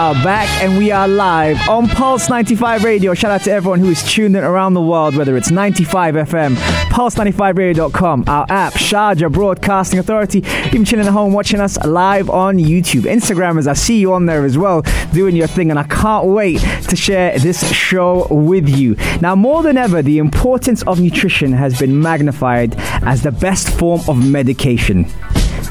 Are back and we are live on Pulse 95 Radio. Shout out to everyone who is tuned in around the world, whether it's 95 FM, pulse95radio.com, our app, Sharjah Broadcasting Authority, even chilling at home watching us live on YouTube. Instagrammers, I see you on there as well, doing your thing, and I can't wait to share this show with you. Now, more than ever, the importance of nutrition has been magnified as the best form of medication.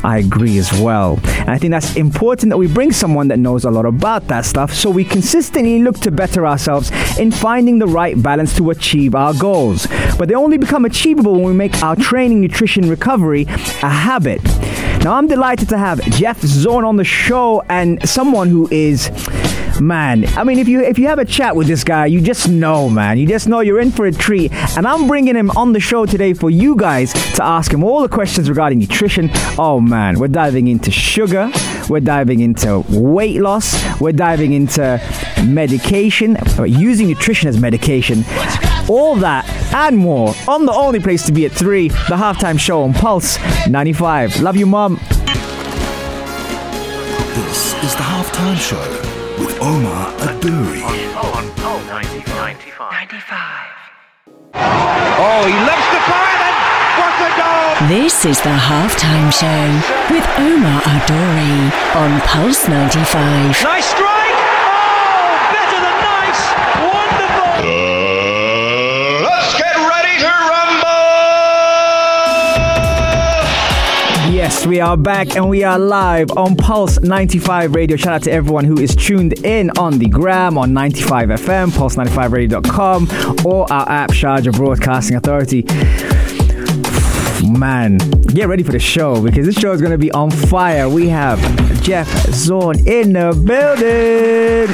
I agree as well. And I think that's important that we bring someone that knows a lot about that stuff so we consistently look to better ourselves in finding the right balance to achieve our goals. But they only become achievable when we make our training, nutrition, recovery a habit. Now, I'm delighted to have Jeff Zorn on the show and someone who is man i mean if you if you have a chat with this guy you just know man. You just know you're in for a treat. And i'm bringing him on the show today for you guys to ask him all the questions regarding nutrition. Oh man we're diving into sugar. We're diving into weight loss. We're diving into medication uh, using nutrition as medication. All that and more on the only place to be at 3 the halftime show on pulse 95 love you mom. This is the Halftime Show with Omar Aduri. Oh, he loves to fire and what a goal! This is the halftime show with Omar Adori on Pulse 95. Nice strike! Yes, we are back and we are live on Pulse 95 Radio. Shout out to everyone who is tuned in on the gram on 95 FM, pulse95radio.com, or our app, Sharjah Broadcasting Authority. Man, get ready for the show because this show is going to be on fire. We have Jeff Zorn in the building.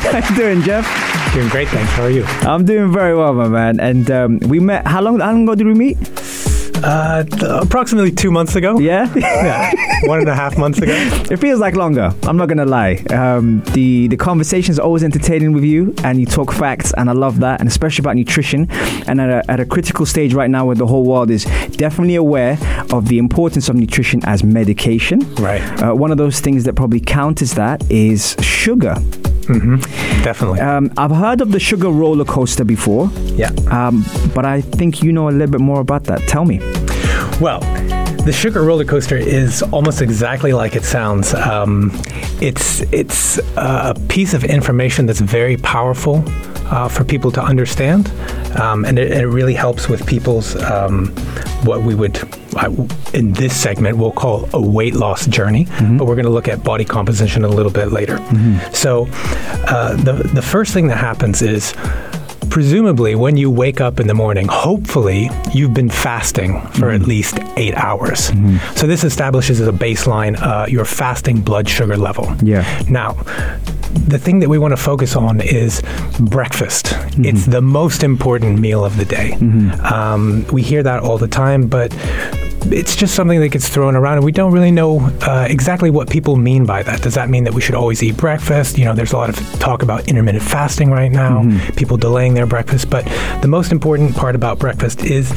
How you doing, Jeff? Doing great, thanks. How are you? I'm doing very well, my man. And um, we met. How long? How long ago did we meet? Uh, approximately two months ago. Yeah. Yeah, one and a half months ago. It feels like longer. I'm not gonna lie. Um, the the conversation is always entertaining with you, and you talk facts, and I love that, and especially about nutrition. And at a, at a critical stage right now, where the whole world is definitely aware of the importance of nutrition as medication. Right. Uh, one of those things that probably counters that is sugar. Definitely. Um, I've heard of the sugar roller coaster before, yeah. um, but I think you know a little bit more about that. Tell me. Well, the sugar roller coaster is almost exactly like it sounds. Um, it's it's uh, a piece of information that's very powerful uh, for people to understand, um, and it, it really helps with people's um, what we would in this segment we'll call a weight loss journey. But we're going to look at body composition a little bit later. So uh, the the first thing that happens is presumably when you wake up in the morning, hopefully you've been fasting for at least eight hours. So this establishes as a baseline uh, your fasting blood sugar level. Yeah. Now, the thing that we want to focus on is breakfast. It's the most important meal of the day. Um, we hear that all the time, but it's just something that gets thrown around, and we don't really know uh, exactly what people mean by that. Does that mean that we should always eat breakfast? You know, there's a lot of talk about intermittent fasting right now, people delaying their breakfast. But the most important part about breakfast is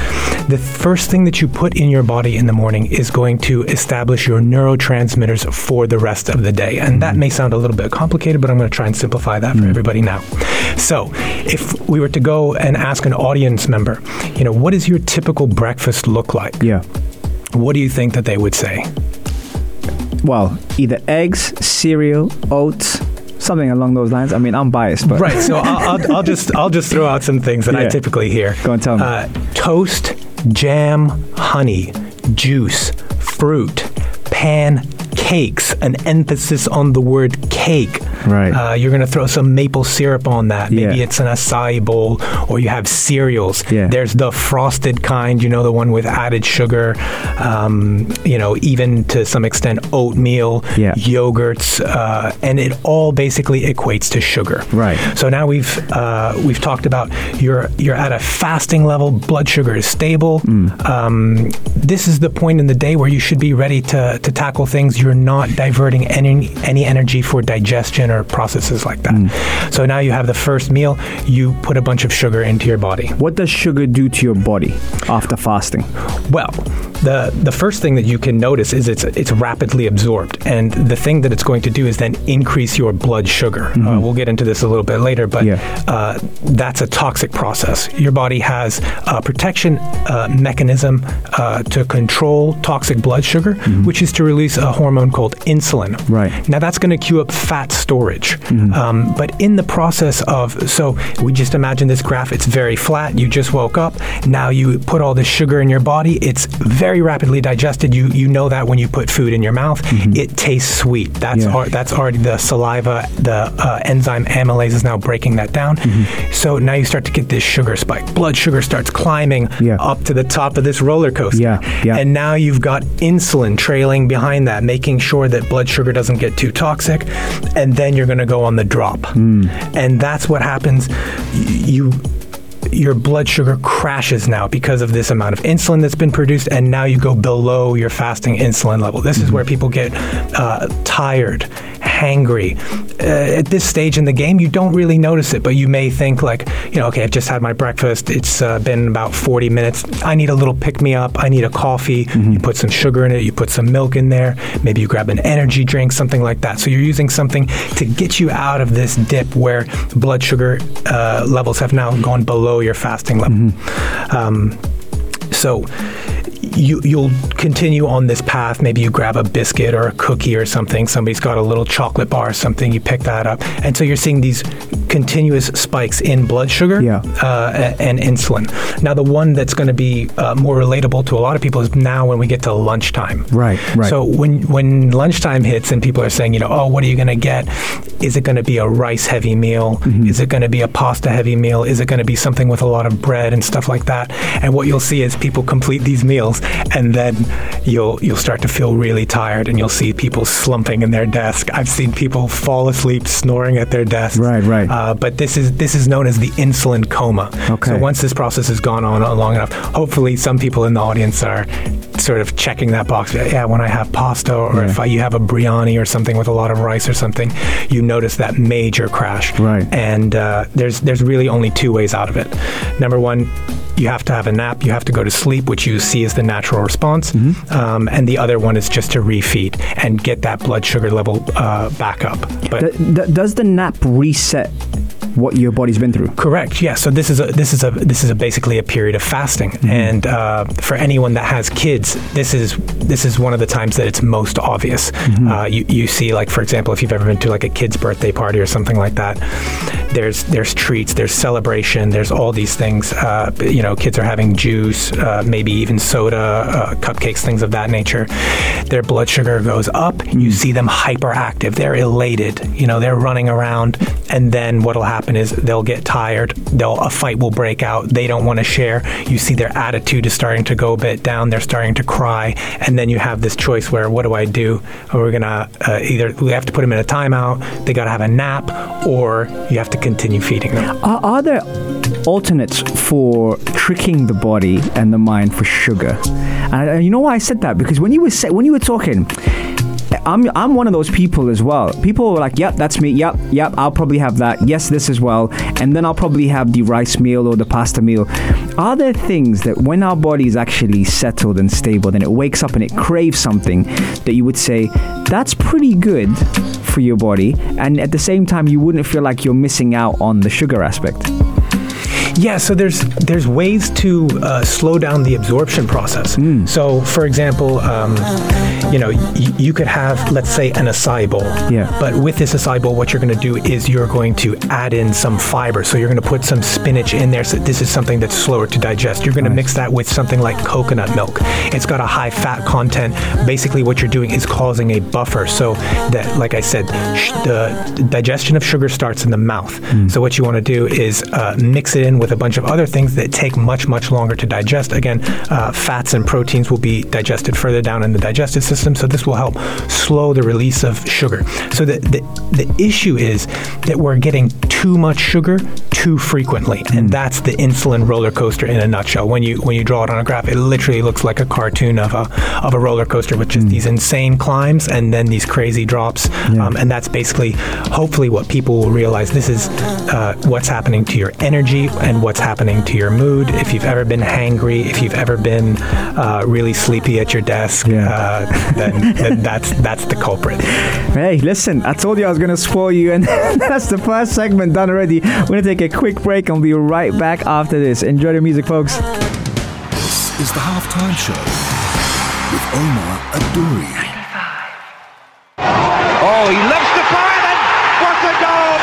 the first thing that you put in your body in the morning is going to establish your neurotransmitters for the rest of the day. And that may sound a little bit complicated, but I'm going to try and simplify that for everybody now. So, if we were to go and ask an audience member, you know, what does your typical breakfast look like? Yeah. What do you think that they would say? Well, either eggs, cereal, oats, something along those lines. I mean, I'm biased, but Right. So I'll, I'll, I'll just I'll just throw out some things that I typically hear. Go and tell me. Uh, toast, jam, honey, juice, fruit, pancakes. An emphasis on the word cake. Right. Uh, you're going to throw some maple syrup on that. Maybe Yeah. it's an acai bowl, or you have cereals. Yeah. There's the frosted kind, you know, the one with added sugar. Um, you know, even to some extent, oatmeal, Yeah. yogurts, uh, and it all basically equates to sugar. Right. So now we've uh, we've talked about you're you're at a fasting level, blood sugar is stable. Mm. Um, this is the point in the day where you should be ready to, to tackle things. You're not diverting any any energy for digestion or processes like that. Mm. So now you have the first meal. You put a bunch of sugar into your body. What does sugar do to your body after fasting? Well, the the first thing that you can notice is it's it's rapidly absorbed, and the thing that it's going to do is then increase your blood sugar. Uh, we'll get into this a little bit later, but Yeah. uh, that's a toxic process. Your body has a protection uh, mechanism uh, to control toxic blood sugar, which is to release a hormone called insulin. Right. Now that's going to cue up fat storage. Um, but in the process of, so we just imagine this graph, it's very flat. You just woke up. Now you put all this sugar in your body. It's very rapidly digested. You you know that when you put food in your mouth, it tastes sweet. That's Yeah. al- that's already the saliva, the uh, enzyme amylase is now breaking that down. So now you start to get this sugar spike. Blood sugar starts climbing Yeah. up to the top of this roller coaster. Yeah, yeah. And now you've got insulin trailing behind that, making sure that blood sugar doesn't get too toxic, and then you're going to go on the drop. And that's what happens. Y- You your blood sugar crashes now because of this amount of insulin that's been produced, and now you go below your fasting insulin level. This is where people get uh, tired, hangry. Uh, at this stage in the game, you don't really notice it, but you may think like, you know, okay, I've just had my breakfast. It's uh, been about 40 minutes. I need a little pick me up. I need a coffee. You put some sugar in it. You put some milk in there. Maybe you grab an energy drink, something like that. So you're using something to get you out of this dip where blood sugar uh, levels have now gone below your fasting level. Um, so you you'll continue on this path. Maybe you grab a biscuit or a cookie or something. Somebody's got a little chocolate bar or something. You pick that up, and so you're seeing these continuous spikes in blood sugar Yeah. uh, and insulin. Now, the one that's going to be uh, more relatable to a lot of people is now when we get to lunchtime. Right, right. So when when lunchtime hits and people are saying, you know, oh, what are you going to get? Is it going to be a rice heavy meal? Mm-hmm. Is it going to be a pasta heavy meal? Is it going to be something with a lot of bread and stuff like that? And what you'll see is people complete these meals, and then you'll you'll start to feel really tired, and you'll see people slumping in their desk. I've seen people fall asleep snoring at their desk. Right, right. Uh, but this is this is known as the insulin coma. Okay. So once this process has gone on long enough, hopefully some people in the audience are sort of checking that box. Yeah, when I have pasta or Yeah. if I, you have a biryani or something with a lot of rice or something, you notice that major crash. Right. And uh, there's there's really only two ways out of it. Number one. You have to have a nap. You have to go to sleep, which you see as the natural response. Mm-hmm. Um, and the other one is just to refeed and get that blood sugar level uh, back up. But does the nap reset what your body's been through? Correct. Yeah. So this is a this is a this is a basically a period of fasting, Mm-hmm. and uh, for anyone that has kids, this is this is one of the times that it's most obvious. Mm-hmm. Uh, you you see, like for example, if you've ever been to like a kid's birthday party or something like that, there's there's treats, there's celebration, there's all these things. Uh, you know, kids are having juice, uh, maybe even soda, uh, cupcakes, things of that nature. Their blood sugar goes up. You see them hyperactive. They're elated. You know, they're running around, and then what'll happen is they'll get tired. They'll a fight will break out. They don't want to share. You see their attitude is starting to go a bit down. They're starting to cry, and then you have this choice where what do I do? We're gonna uh, either we have to put them in a timeout. They got to have a nap, or you have to continue feeding them. Are, are there alternates for tricking the body and the mind for sugar? And you know why I said that because when you were when you were talking. I'm, I'm one of those people as well. People were like, yep, that's me. Yep, yep, I'll probably have that. Yes, this as well. And then I'll probably have the rice meal or the pasta meal. Are there things that when our body is actually settled and stable, then it wakes up and it craves something that you would say, that's pretty good for your body. And at the same time, you wouldn't feel like you're missing out on the sugar aspect? Yeah, so there's there's ways to uh, slow down the absorption process. Hmm. So, for example, um, you know, y- you could have, let's say, an acai bowl. Yeah. But with this acai bowl, what you're going to do is you're going to add in some fiber. So you're going to put some spinach in there. So this is something that's slower to digest. You're going to mix that with something like coconut milk. It's got a high fat content. Basically, what you're doing is causing a buffer. So that, like I said, sh- the digestion of sugar starts in the mouth. So what you want to do is uh, mix it in with a bunch of other things that take much, much longer to digest. Again, uh, fats and proteins will be digested further down in the digestive system. So this will help slow the release of sugar. So the, the, the issue is that we're getting too much sugar too frequently. And that's the insulin roller coaster in a nutshell. When you when you draw it on a graph, it literally looks like a cartoon of a of a roller coaster with just these insane climbs and then these crazy drops. Um, and that's basically, hopefully, what people will realize. This is uh, what's happening to your energy and what's happening to your mood. If you've ever been hangry, if you've ever been uh, really sleepy at your desk, Yeah. uh, then, then that's that's the culprit. Hey, listen, I told you I was going to spoil you, and that's the first segment done already. We're going to take a quick break and we'll be right back after this. Enjoy the music, folks. This is the halftime show with Omar Adouri. Oh, he loves to fire and what a goal!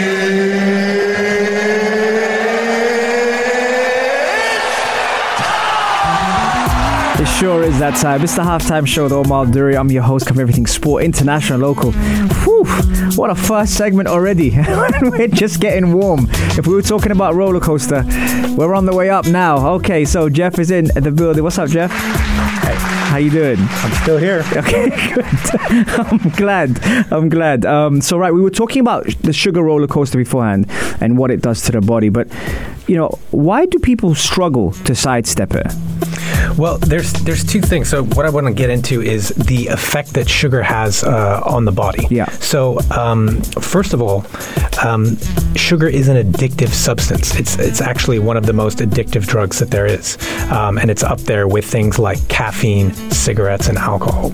It sure is that time. It's the halftime show with Omar Duri. I'm your host, cover everything sport, international, local. Whew, what a first segment already. we're just getting warm. If we were talking about roller coaster, we're on the way up now. Okay, so Jeff is in the building. What's up, Jeff? How you doing? I'm still here. Okay, good. I'm glad. I'm glad. Um, so, right, we were talking about the sugar roller coaster beforehand and what it does to the body, but you know, why do people struggle to sidestep it? Well, there's there's two things. So what I want to get into is the effect that sugar has uh, on the body. Yeah. So um, first of all, um, sugar is an addictive substance. It's it's actually one of the most addictive drugs that there is, um, and it's up there with things like caffeine, cigarettes, and alcohol.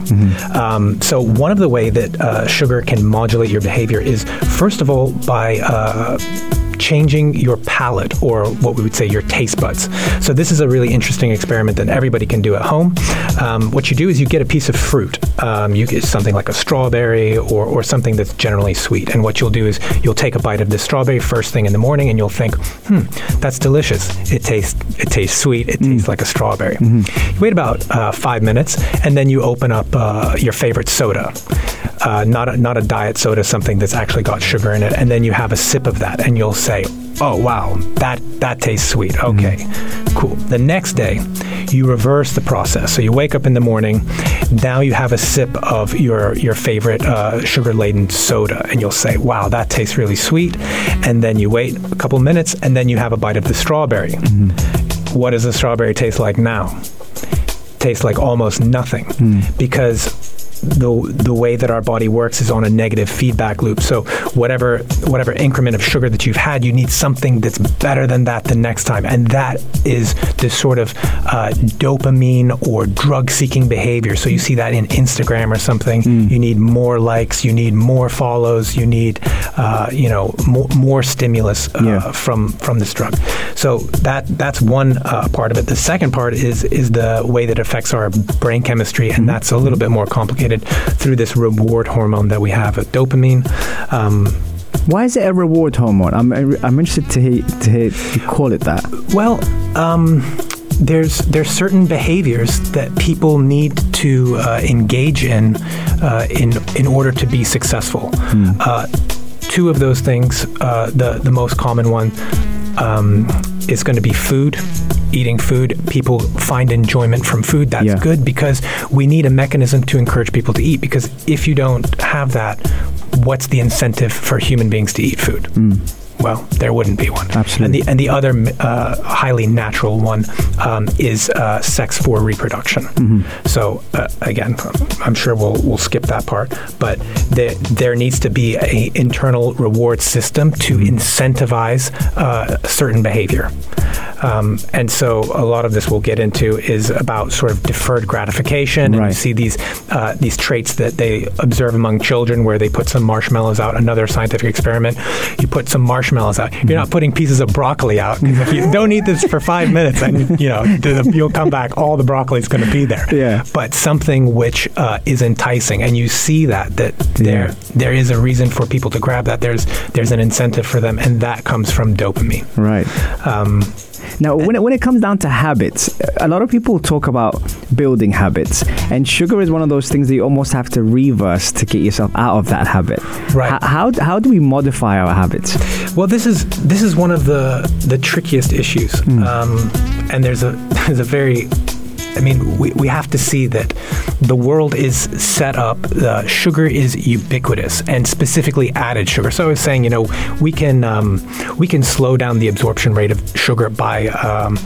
Um, so one of the way that uh, sugar can modulate your behavior is first of all by uh, changing your palate or what we would say your taste buds. So this is a really interesting experiment that everybody can do at home. Um, what you do is you get a piece of fruit. Um, you get something like a strawberry or, or something that's generally sweet. And what you'll do is you'll take a bite of the strawberry first thing in the morning and you'll think, hmm, that's delicious. It tastes it tastes sweet. It tastes like a strawberry. You wait about uh, five minutes and then you open up uh, your favorite soda. Uh, not a, not a diet soda, something that's actually got sugar in it, and then you have a sip of that, and you'll say, "Oh wow, that that tastes sweet." Okay, cool. The next day, you reverse the process. So you wake up in the morning, now you have a sip of your your favorite uh, sugar laden soda, and you'll say, "Wow, that tastes really sweet." And then you wait a couple minutes, and then you have a bite of the strawberry. What does the strawberry taste like now? tastes like almost nothing because the the way that our body works is on a negative feedback loop. So whatever whatever increment of sugar that you've had, you need something that's better than that the next time, and that is this sort of uh, dopamine or drug-seeking behavior. So you see that in Instagram or something. You need more likes, you need more follows, you need uh, you know more, more stimulus uh, Yeah. from from this drug. So that that's one uh, part of it. The second part is is the way that it affects our brain chemistry, and that's a little bit more complicated through this reward hormone that we have, uh, dopamine. Um, Why is it a reward hormone? I'm, I'm interested to hear, to hear you call it that. well, um, there's there's certain behaviors that people need to uh, engage in uh, in in order to be successful. Uh, two of those things, uh, the the most common one um, is going to be food. Eating food, people find enjoyment from food. That's Yeah. good because we need a mechanism to encourage people to eat. Because if you don't have that, what's the incentive for human beings to eat food? Well, there wouldn't be one. Absolutely. And the and the other uh, highly natural one um, is uh, sex for reproduction. So uh, again, I'm sure we'll we'll skip that part, but there there needs to be an internal reward system to incentivize uh, certain behavior. Um, and so a lot of this we'll get into is about sort of deferred gratification. And you see these uh, these traits that they observe among children, where they put some marshmallows out. Another scientific experiment, you put some marshmallows out. You're not putting pieces of broccoli out. if you don't eat this for five minutes, and you know, you'll come back, all the broccoli is going to be there. Yeah. But something which uh, is enticing, and you see that that there there is a reason for people to grab that. There's there's an incentive for them, and that comes from dopamine. Right. Um, Now, when it, when it comes down to habits, a lot of people talk about building habits, and sugar is one of those things that you almost have to reverse to get yourself out of that habit. Right. H- how, how do we modify our habits? Well, this is this is one of the the trickiest issues, um, and there's a there's a very I mean, we, we have to see that the world is set up, uh, sugar is ubiquitous, and specifically added sugar. So I was saying, you know, we can um, we can slow down the absorption rate of sugar by um,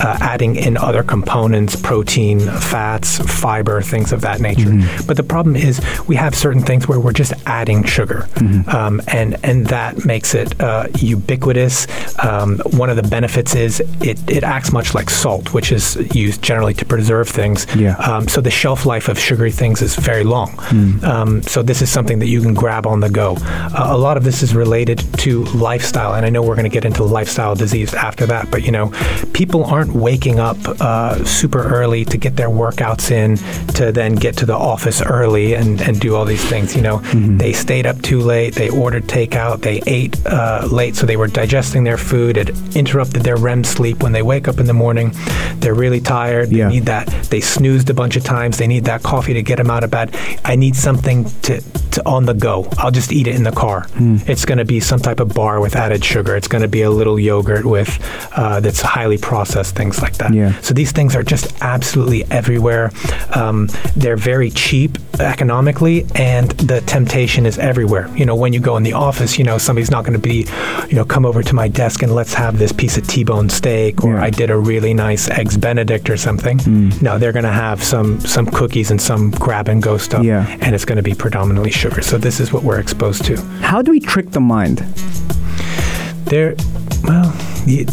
uh, adding in other components, protein, fats, fiber, things of that nature. But the problem is we have certain things where we're just adding sugar, um, and and that makes it uh, ubiquitous. Um, one of the benefits is it, it acts much like salt, which is used generally to preserve things. Yeah. Um, so the shelf life of sugary things is very long. Hmm. Um, so this is something that you can grab on the go. Uh, a lot of this is related to lifestyle, and I know we're going to get into lifestyle disease after that. But you know, people aren't waking up uh, super early to get their workouts in, to then get to the office early and, and do all these things. You know, Mm-hmm. they stayed up too late. They ordered takeout. They ate uh, late, so they were digesting their food. It interrupted their REM sleep. When they wake up in the morning, they're really tired. They Yeah. need that. They snoozed a bunch of times. They need that coffee to get them out of bed. I need something to, to on the go. I'll just eat it in the car. Hmm. It's going to be some type of bar with added sugar. It's going to be a little yogurt with uh, that's highly processed, things like that. Yeah. So these things are just absolutely everywhere. Um, they're very cheap economically, and the temptation is everywhere. You know, when you go in the office, you know somebody's not going to be, you know, come over to my desk and let's have this piece of T-bone steak, or Yeah. I did a really nice eggs Benedict or something. Mm. No, they're going to have some some cookies and some grab and go stuff, Yeah. and it's going to be predominantly sugar. So this is what we're exposed to. How do we trick the mind? There, well, y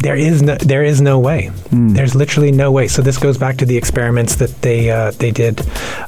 there is no there is no way. There's literally no way. So this goes back to the experiments that they uh, they did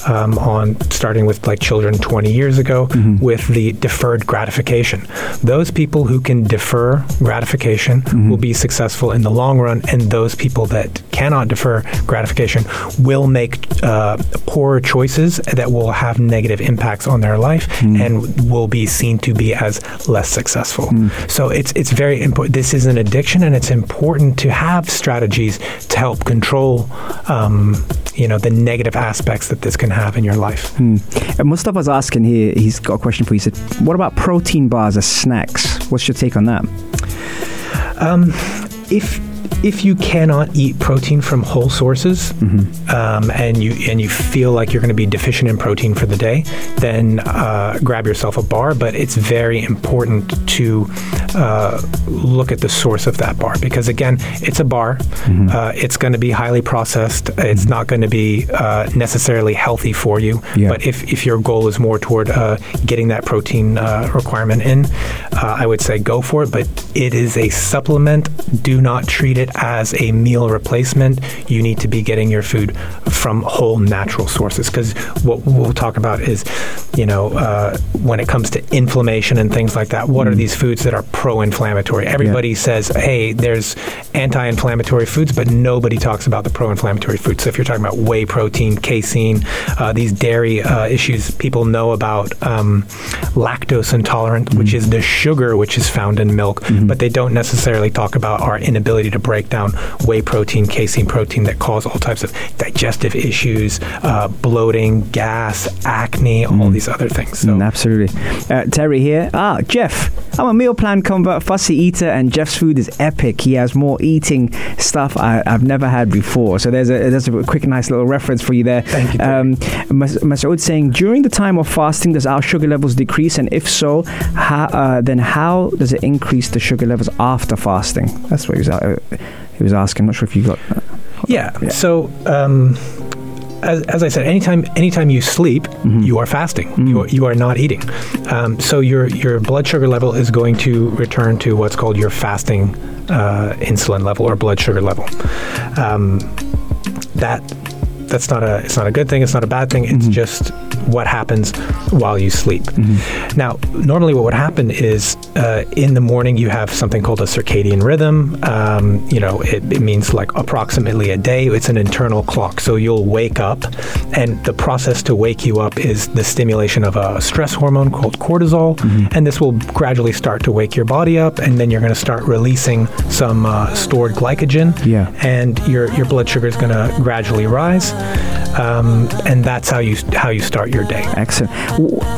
um, on starting with like children 20 years ago with the deferred gratification. Those people who can defer gratification will be successful in the long run, and those people that cannot defer gratification will make uh, poorer choices that will have negative impacts on their life and will be seen to be as less successful. So it's it's very important. This is an addiction, and it's important to have strategies to help control, um, you know, the negative aspects that this can have in your life. And Mustafa's asking here, he's got a question for you. He said, What about protein bars as snacks? What's your take on that? Um, if if you cannot eat protein from whole sources um, and you and you feel like you're going to be deficient in protein for the day, then uh, grab yourself a bar. But it's very important to uh, look at the source of that bar because again, it's a bar. Uh, it's going to be highly processed. It's not going to be uh, necessarily healthy for you. Yeah. But if, if your goal is more toward uh, getting that protein uh, requirement in, uh, I would say go for it. But it is a supplement. Do not treat it as a meal replacement. You need to be getting your food from whole natural sources because what we'll talk about is, you know, uh, when it comes to inflammation and things like that, what are these foods that are pro-inflammatory? Everybody says, hey, there's anti-inflammatory foods, but nobody talks about the pro-inflammatory foods. So if you're talking about whey protein, casein, uh, these dairy uh, issues, people know about um, lactose intolerant, which is the sugar which is found in milk, but they don't necessarily talk about our inability to break down whey protein, casein protein that cause all types of digestive issues, uh, bloating, gas, acne, all these other things. So Mm, absolutely. Uh, Terry here. Ah, Jeff. I'm a meal plan convert, fussy eater, and Jeff's food is epic. He has more eating stuff I, I've never had before. So there's a there's a quick, nice little reference for you there. Thank you, Terry. Um, Masoud saying during the time of fasting, does our sugar levels decrease, and if so, how, uh, then how does it increase the sugar levels after fasting? That's what he was uh, he was asking. I'm not sure if you got. That. Yeah. Yeah. So, um, as, as I said, anytime anytime you sleep, you are fasting. You, are, you are not eating. Um, so your your blood sugar level is going to return to what's called your fasting uh, insulin level or blood sugar level. Um, that that's not a it's not a good thing. It's not a bad thing. It's just what happens while you sleep. Now, normally, what would happen is uh, in the morning you have something called a circadian rhythm. Um, you know, it, it means like approximately a day. It's an internal clock. So you'll wake up, and the process to wake you up is the stimulation of a stress hormone called cortisol, and this will gradually start to wake your body up, and then you're going to start releasing some uh, stored glycogen, Yeah. and your your blood sugar is going to gradually rise, um, and that's how you how you start your day. Excellent.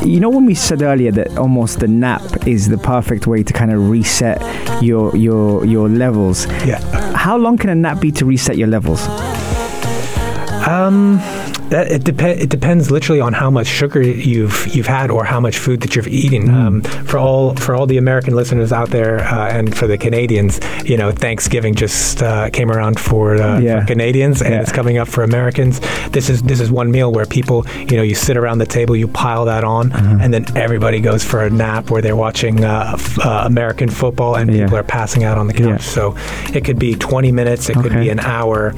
You know when we said earlier that almost the nap is the perfect way to kind of reset your your your levels. Yeah. How long can a nap be to reset your levels? Um, that it, dep- it depends literally on how much sugar you've you've had or how much food that you've eaten. Mm. Um, for all for all the American listeners out there uh, and for the Canadians, you know, Thanksgiving just uh, came around for, uh, Yeah. for Canadians and Yeah. it's coming up for Americans. This is this is one meal where people, you know, you sit around the table, you pile that on, Mm-hmm. and then everybody goes for a nap where they're watching uh, f- uh, American football and Yeah. people are passing out on the couch. So it could be 20 minutes, it could be an hour.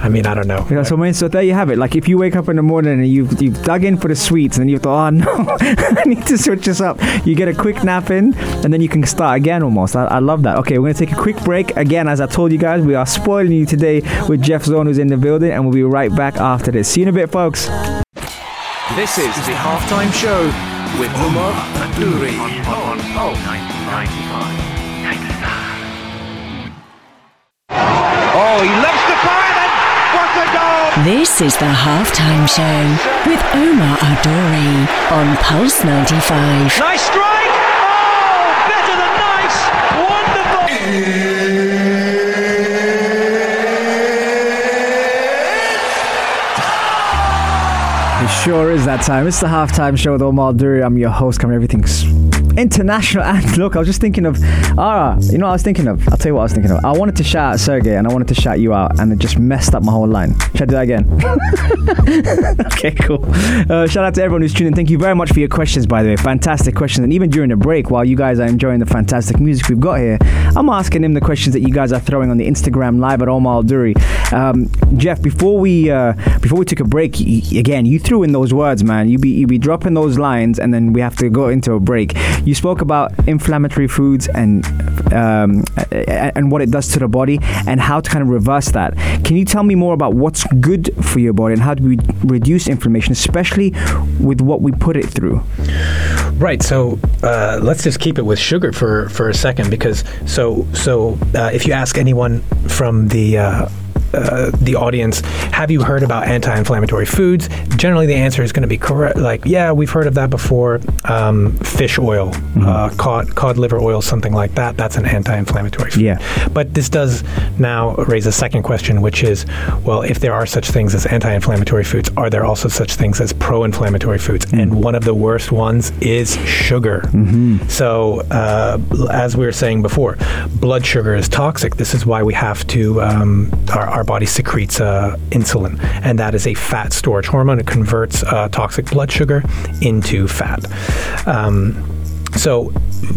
I mean, I don't know. So, so there you have it. Like if you wake up in the morning and you've, you've dug in for the sweets and you thought, oh no, I need to switch this up. You get a quick nap in and then you can start again almost. I, I love that. Okay, we're going to take a quick break. Again, as I told you guys, we are spoiling you today with Jeff Zorn who's in the building and we'll be right back after this. See you in a bit, folks. This is the halftime show with Umar Nouri on Pulse 95. Oh, he loves to fire then. What a goal! This is the halftime show with Omar Adori on Pulse 95. Nice strike. Oh, better than nice. Wonderful. It sure is that time. It's the halftime show with Omar Duri. I'm your host, covering everything's international. And look, I was just thinking of, ah, you know what I was thinking of? I'll tell you what I was thinking of. I wanted to shout out Sergey and I wanted to shout you out, and it just messed up my whole line. Should I do that again? okay, cool. Uh, shout out to everyone who's tuning in. Thank you very much for your questions, by the way. Fantastic questions. And even during the break, while you guys are enjoying the fantastic music we've got here, I'm asking him the questions that you guys are throwing on the Instagram live at Omar Duri. Um, Jeff, before we uh, before we took a break, y- again, you threw in those words, man. You be you be dropping those lines, and then we have to go into a break. You spoke about inflammatory foods and um, and what it does to the body, and how to kind of reverse that. Can you tell me more about what's good for your body and how do we reduce inflammation, especially with what we put it through? Right. So uh, let's just keep it with sugar for, for a second, because so so uh, if you ask anyone from the uh, uh, the audience, have you heard about anti-inflammatory foods? Generally, the answer is going to be correct. Like, yeah, we've heard of that before. Um, fish oil, uh, cod, cod liver oil, something like that. That's an anti-inflammatory food. Yeah. But this does now raise a second question, which is, well, if there are such things as anti-inflammatory foods, are there also such things as pro-inflammatory foods? And one of the worst ones is sugar. So, uh, as we were saying before, blood sugar is toxic. This is why we have to um, our, our body secretes uh, insulin, and that is a fat storage hormone. It converts uh, toxic blood sugar into fat. Um, so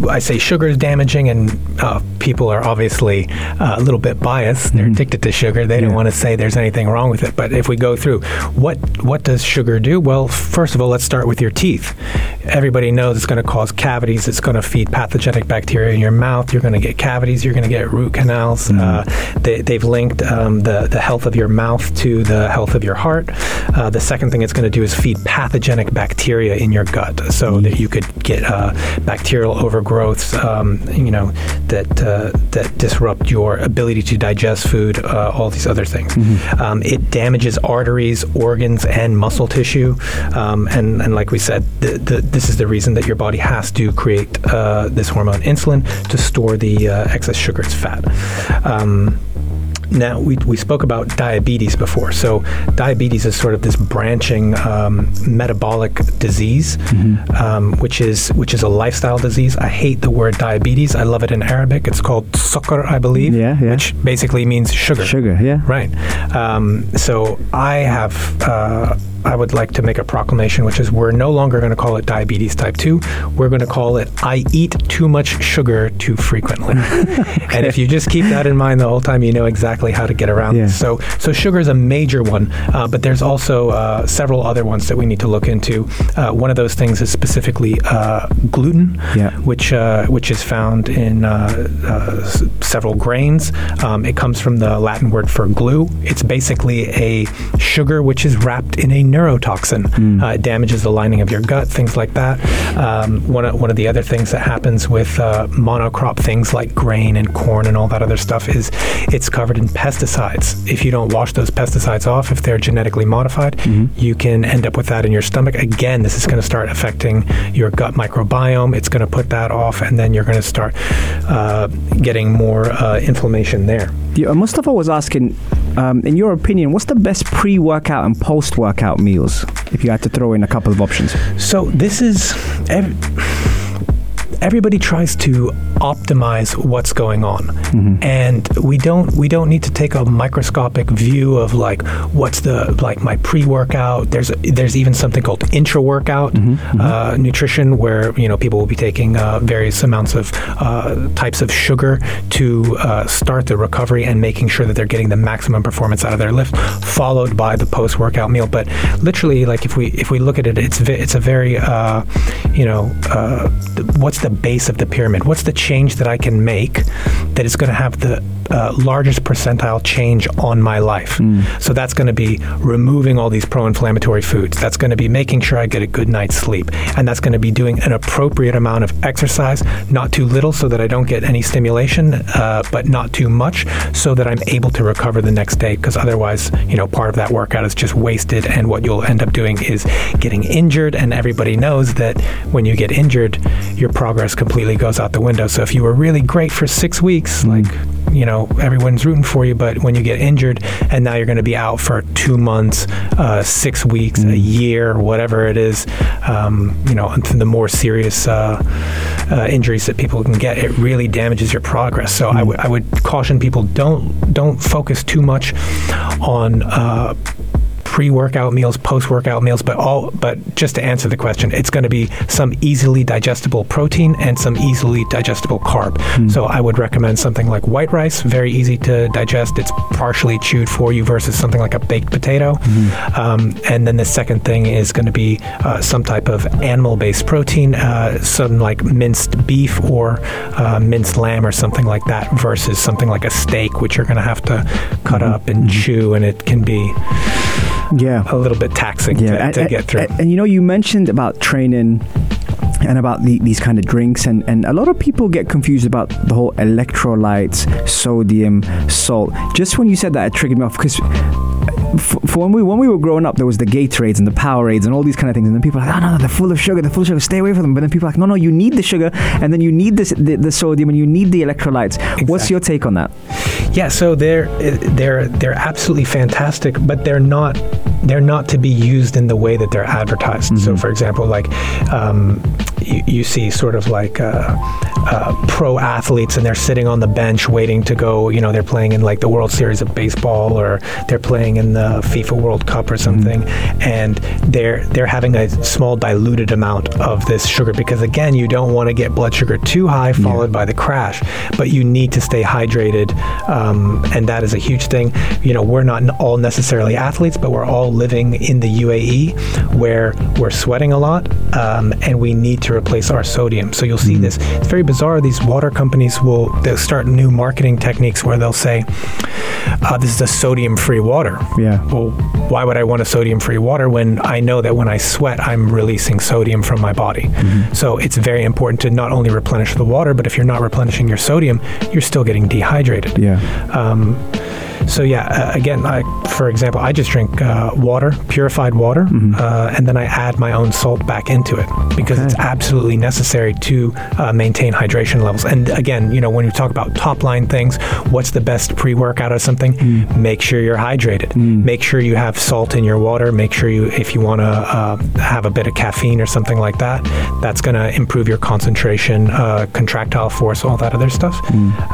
I say sugar is damaging, and uh, people are obviously uh, a little bit biased. They're addicted to sugar. They don't want to say there's anything wrong with it. But if we go through, what what does sugar do? Well, first of all, let's start with your teeth. Everybody knows it's going to cause cavities. It's going to feed pathogenic bacteria in your mouth. You're going to get cavities. You're going to get root canals. Uh, they, they've linked um, the the health of your mouth to the health of your heart. Uh, the second thing it's going to do is feed pathogenic bacteria in your gut, so that you could get uh, bacterial overgrowths, um, you know, that uh, that disrupt your ability to digest food, uh, all these other things. Um, it damages arteries, organs, and muscle tissue, um, and and like we said, the, the, this is the reason that your body has to create uh, this hormone insulin to store the uh, excess sugar as fat. Now, we, we spoke about diabetes before. So, diabetes is sort of this branching um, metabolic disease, um, which is which is a lifestyle disease. I hate the word diabetes. I love it in Arabic. It's called sukkar, I believe, Yeah, yeah. which basically means sugar. Sugar, yeah. Right. Um, so I have uh, I would like to make a proclamation, which is we're no longer going to call it diabetes type 2. We're going to call it I eat too much sugar too frequently. And if you just keep that in mind the whole time, you know exactly how to get around Yeah. this. So, so sugar is a major one, uh, but there's also uh, several other ones that we need to look into. Uh, one of those things is specifically uh, gluten, Yeah. which uh, which is found in uh, uh, s- several grains. Um, it comes from the Latin word for glue. It's basically a sugar which is wrapped in a neurotoxin. Uh, it damages the lining of your gut, things like that. Um, one of, one of the other things that happens with uh, monocrop things like grain and corn and all that other stuff is it's covered in pesticides. If you don't wash those pesticides off, if they're genetically modified, you can end up with that in your stomach. Again, this is going to start affecting your gut microbiome. It's going to put that off, and then you're going to start uh, getting more uh, inflammation there. Yeah, Mustafa was asking, um, in your opinion, what's the best pre-workout and post-workout meals? If you had to throw in a couple of options. So this is ev- everybody tries to optimize what's going on, and we don't we don't need to take a microscopic view of like what's the like my pre-workout. There's there's even something called intra-workout uh, nutrition where you know people will be taking uh, various amounts of uh, types of sugar to uh, start the recovery and making sure that they're getting the maximum performance out of their lift, followed by the post-workout meal. But literally, like if we if we look at it, it's it's a very uh, you know uh, what's the base of the pyramid? What's the change that I can make that is going to have the uh, largest percentile change on my life? So that's going to be removing all these pro-inflammatory foods. That's going to be making sure I get a good night's sleep, and that's going to be doing an appropriate amount of exercise, not too little, so that I don't get any stimulation, uh, but not too much, so that I'm able to recover the next day. Because otherwise, you know, part of that workout is just wasted, and what you'll end up doing is getting injured. And everybody knows that when you get injured, your progress completely goes out the window. So if you were really great for six weeks, like you know, everyone's rooting for you, but when you get injured and now you're going to be out for two months, uh, six weeks, a year, whatever it is, um, you know, the more serious uh, uh, injuries that people can get, it really damages your progress. So I would I would caution people don't don't focus too much on. Pre-workout meals, post-workout meals, but all but just to answer the question, it's going to be some easily digestible protein and some easily digestible carb. So I would recommend something like white rice, very easy to digest. It's partially chewed for you versus something like a baked potato. Um, and then the second thing is going to be uh, some type of animal-based protein, uh, some like minced beef or uh, minced lamb or something like that, versus something like a steak, which you're going to have to cut up and chew, and it can be Yeah. a little bit taxing yeah, to, and, to get through. And, and you know, you mentioned about training and about the, these kind of drinks, and, and a lot of people get confused about the whole electrolytes, sodium, salt. Just when you said that, it triggered me off because. For, when we when we were growing up, there was the Gatorades and the Powerades and all these kind of things, and then people are like, oh no, no, they're full of sugar, they're full of sugar, stay away from them. But then people are like, no, no, you need the sugar, and then you need this, the, the sodium, and you need the electrolytes. What's your take on that? Yeah, so they're they're they're absolutely fantastic, but they're not they're not to be used in the way that they're advertised. So, for example, like um, you, you see sort of like uh, uh, pro athletes, and they're sitting on the bench waiting to go. You know, they're playing in like the World Series of baseball, or they're playing in the FIFA World Cup or something, and they're they're having a small diluted amount of this sugar because again, you don't want to get blood sugar too high, followed by the crash. But you need to stay hydrated, um, and that is a huge thing. You know, we're not all necessarily athletes, but we're all living in the UAE where we're sweating a lot, um, and we need to replace our sodium. So you'll see this. It's very bizarre. These water companies will they'll start new marketing techniques where they'll say, uh, "This is a sodium-free water." Yeah. Well, why would I want a sodium-free water when I know that when I sweat, I'm releasing sodium from my body? So it's very important to not only replenish the water, but if you're not replenishing your sodium, you're still getting dehydrated. Yeah. Um, so yeah, uh, again, I, for example, I just drink uh, water, purified water, uh, and then I add my own salt back into it because it's absolutely necessary to uh, maintain hydration levels. And again, you know, when you talk about top line things, what's the best pre-workout or something? Make sure you're hydrated. Make sure you have salt in your water. Make sure you, if you want to uh, have a bit of caffeine or something like that, that's going to improve your concentration, uh, contractile force, all that other stuff.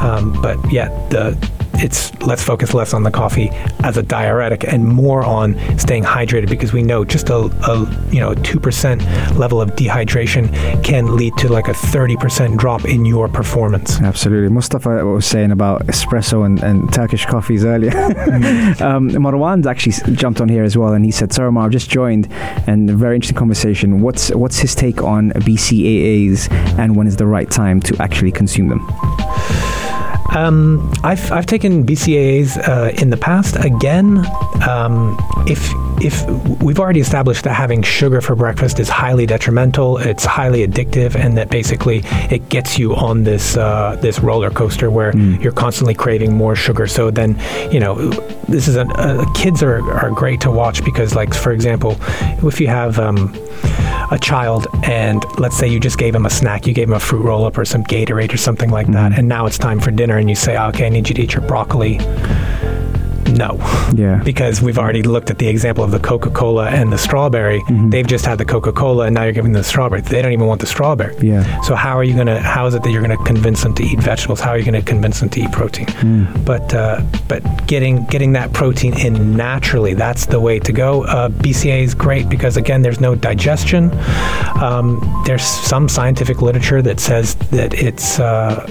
Um, but yeah, the it's let's focus less on the coffee as a diuretic and more on staying hydrated because we know just a, a you know two percent level of dehydration can lead to like a thirty percent drop in your performance. Absolutely. Mustafa was saying about espresso and, and Turkish coffees earlier. um, Marwan's actually jumped on here as well, and he said, "Sorry, Mar, I've just joined, and a very interesting conversation. What's what's his take on BCAAs, and when is the right time to actually consume them?" Um, I've, I've taken BCAAs uh, in the past. Again, um, if if we've already established that having sugar for breakfast is highly detrimental, it's highly addictive, and that basically it gets you on this uh, this roller coaster where you're constantly craving more sugar. So then, you know, this is a uh, kids are, are great to watch because, like for example, if you have um, a child and let's say you just gave him a snack, you gave him a fruit roll up or some Gatorade or something like that, and now it's time for dinner, and you say, okay, I need you to eat your broccoli. No. Yeah. Because we've already looked at the example of the Coca Cola and the strawberry. They've just had the Coca Cola and now you're giving them the strawberry. They don't even want the strawberry. Yeah. So how are you gonna? How is it that you're gonna convince them to eat vegetables? How are you gonna convince them to eat protein? But uh, but getting getting that protein in naturally, that's the way to go. Uh, BCA is great because again, there's no digestion. Um, there's some scientific literature that says that it's. Uh,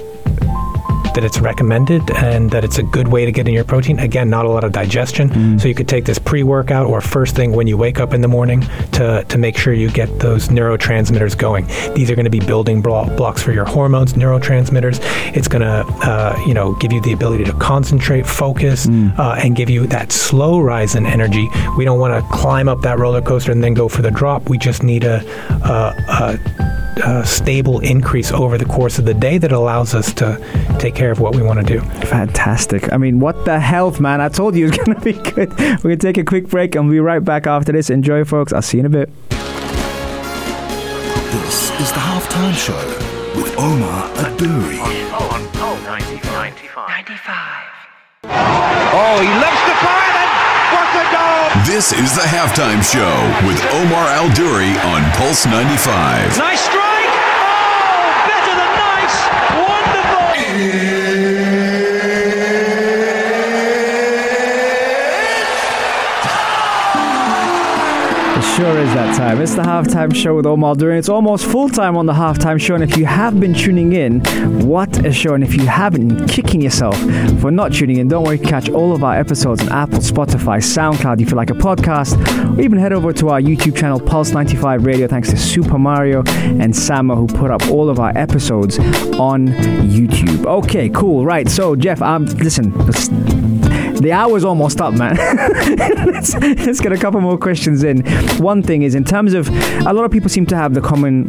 that it's recommended and that it's a good way to get in your protein. Again, not a lot of digestion. So you could take this pre workout or first thing when you wake up in the morning to, to make sure you get those neurotransmitters going. These are going to be building blo- blocks for your hormones, neurotransmitters. It's going to, uh, you know, give you the ability to concentrate, focus, uh, and give you that slow rise in energy. We don't want to climb up that roller coaster and then go for the drop. We just need a, a, a uh, stable increase over the course of the day that allows us to take care of what we want to do. Fantastic. I mean, what the health, man? I told you it's going to be good. We're going to take a quick break and we'll be right back after this. Enjoy, folks. I'll see you in a bit. This is the halftime show with Omar Al Duri. On Pulse 95. Oh, he loves the fire then. What a goal! This is the halftime show with Omar Al Duri on Pulse 95. Nice strike. Oh, better than nice. Wonderful. Sure is that time. It's the halftime show with Omar Duran. It's almost full time on the halftime show. And if you have been tuning in, what a show. And if you haven't, kicking yourself for not tuning in, don't worry, catch all of our episodes on Apple, Spotify, SoundCloud. If you like a podcast, or even head over to our YouTube channel, Pulse 95 Radio. Thanks to Super Mario and Sama who put up all of our episodes on YouTube. Okay, cool. Right. So, Jeff, um, listen, the hour's almost up, man. let's, let's get a couple more questions in. One thing is, in terms of, a lot of people seem to have the common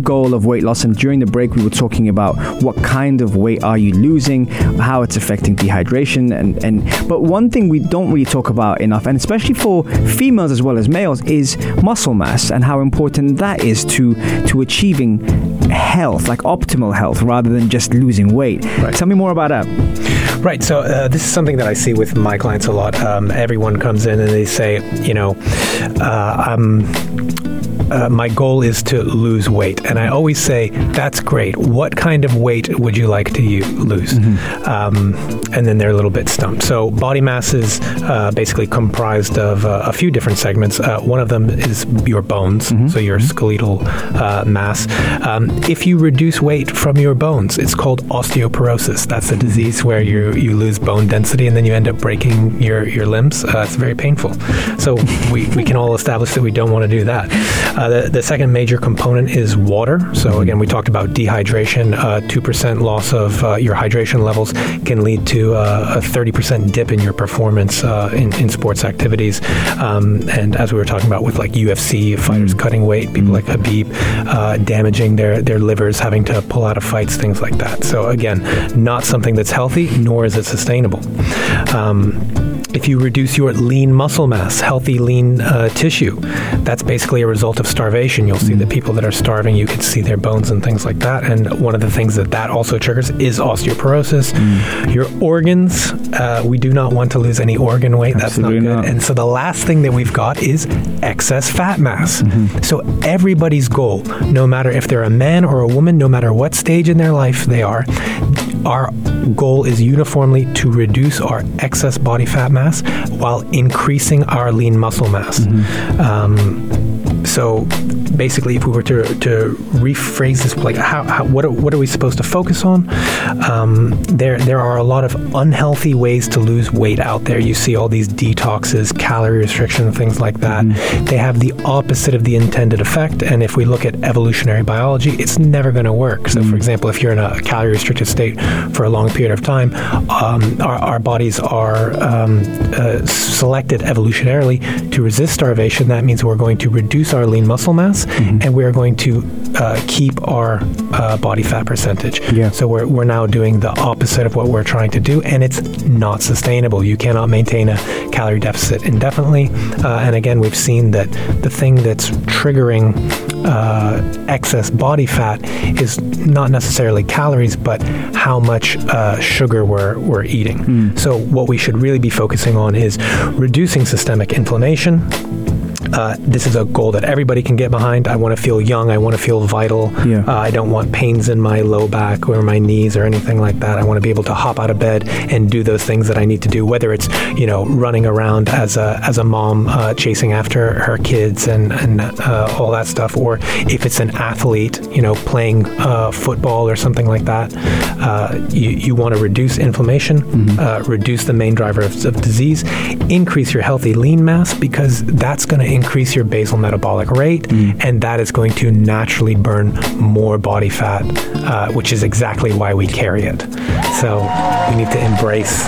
goal of weight loss and during the break we were talking about what kind of weight are you losing how it's affecting dehydration and and but one thing we don't really talk about enough and especially for females as well as males is muscle mass and how important that is to to achieving health like optimal health rather than just losing weight tell me more about that Right. So uh, this is something that I see with my clients a lot. Um, everyone comes in and they say, you know, uh, I'm. Uh, my goal is to lose weight, and I always say that's great. What kind of weight would you like to lose? Um, and then they're a little bit stumped. So body mass is uh, basically comprised of uh, a few different segments. Uh, one of them is your bones, so your skeletal uh, mass. Um, if you reduce weight from your bones, it's called osteoporosis. That's a disease where you you lose bone density and then you end up breaking your your limbs. Uh, it's very painful. So we, we can all establish that we don't want to do that. Uh, the, the second major component is water. So again, we talked about dehydration. Uh, Two percent loss of uh, your hydration levels can lead to uh, a thirty percent dip in your performance uh, in, in sports activities. Um, and as we were talking about with like UFC fighters cutting weight, people like Khabib uh, damaging their their livers, having to pull out of fights, things like that. So again, not something that's healthy, nor is it sustainable. Um, if you reduce your lean muscle mass, healthy lean uh, tissue, that's basically a result of starvation. You'll see the people that are starving, you can see their bones and things like that. And one of the things that that also triggers is osteoporosis. Your organs, uh, we do not want to lose any organ weight. Absolutely that's not not. good. And so the last thing that we've got is excess fat mass. So everybody's goal, no matter if they're a man or a woman, no matter what stage in their life they are, our goal is uniformly to reduce our excess body fat mass while increasing our lean muscle mass. Um, so basically, if we were to, to rephrase this, like how, how what, are, what are we supposed to focus on? Um, there there are a lot of unhealthy ways to lose weight out there. You see all these detoxes, calorie restriction, things like that. They have the opposite of the intended effect. And if we look at evolutionary biology, it's never going to work. So, for example, if you're in a calorie restricted state for a long period of time, um, our, our bodies are um, uh, selected evolutionarily to resist starvation. That means we're going to reduce our lean muscle mass and we're going to uh, keep our uh, body fat percentage. Yeah. So we're, we're now doing the opposite of what we're trying to do, and it's not sustainable. You cannot maintain a calorie deficit indefinitely. Uh, and again, we've seen that the thing that's triggering uh, excess body fat is not necessarily calories, but how much uh, sugar we're, we're eating. So, what we should really be focusing on is reducing systemic inflammation. Uh, this is a goal that everybody can get behind. I want to feel young. I want to feel vital. Yeah. Uh, I don't want pains in my low back or my knees or anything like that. I want to be able to hop out of bed and do those things that I need to do. Whether it's you know running around as a as a mom uh, chasing after her kids and and uh, all that stuff, or if it's an athlete, you know playing uh, football or something like that. Uh, you you want to reduce inflammation, uh, reduce the main driver of, of disease, increase your healthy lean mass because that's going to increase your basal metabolic rate, and that is going to naturally burn more body fat, uh, which is exactly why we carry it. So we need to embrace.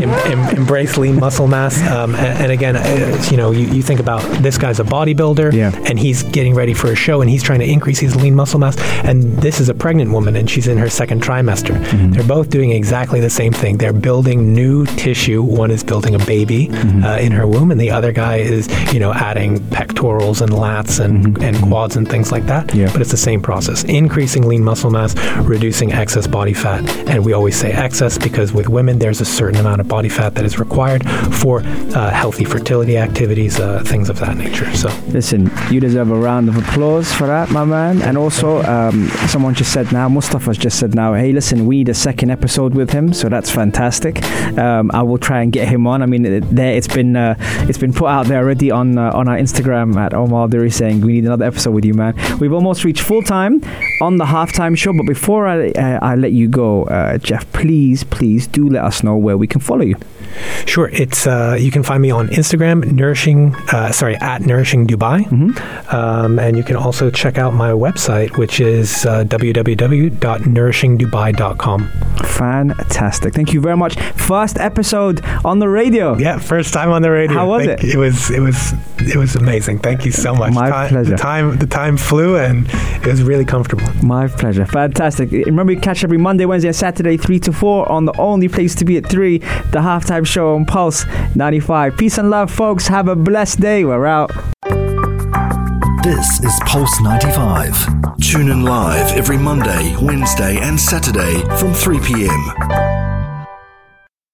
Em, em, embrace lean muscle mass, um, and, and again, uh, you know, you, you think about this guy's a bodybuilder, Yeah. and he's getting ready for a show, and he's trying to increase his lean muscle mass. And this is a pregnant woman, and she's in her second trimester. They're both doing exactly the same thing. They're building new tissue. One is building a baby uh, in her womb, and the other guy is, you know, adding pectorals and lats and, and quads and things like that. Yeah. But it's the same process: increasing lean muscle mass, reducing excess body fat. And we always say excess because with women, there's a certain amount of body fat that is required for uh, healthy fertility activities, uh, things of that nature. So. Listen, you deserve a round of applause for that, my man. And also, um, someone just said now, Mustafa's just said now, hey, listen, we need a second episode with him, so that's fantastic. Um, I will try and get him on. I mean, it, there it's been uh, it's been put out there already on uh, on our Instagram at Omar Duri saying we need another episode with you, man. We've almost reached full time on the halftime show, but before I uh, I let you go, uh, Jeff, please please do let us know where we can follow you. Sure, it's uh, you can find me on Instagram, nourishing, uh, sorry, at nourishing Dubai, um, and you can also check out my website, which is uh, www.nourishingdubai.com. Fantastic. Thank you very much. First episode on the radio. Yeah, first time on the radio. How was Thank- it? It was it was it was amazing. Thank you so much. My Ti- pleasure. The time the time flew and it was really comfortable. My pleasure. Fantastic. Remember, you catch every Monday, Wednesday, and Saturday, 3 to 4 on the only place to be at 3, the show on Pulse 95. Peace and love, folks. Have a blessed day. We're out. This is Pulse 95. Tune in live every Monday, Wednesday, and Saturday from 3 p.m.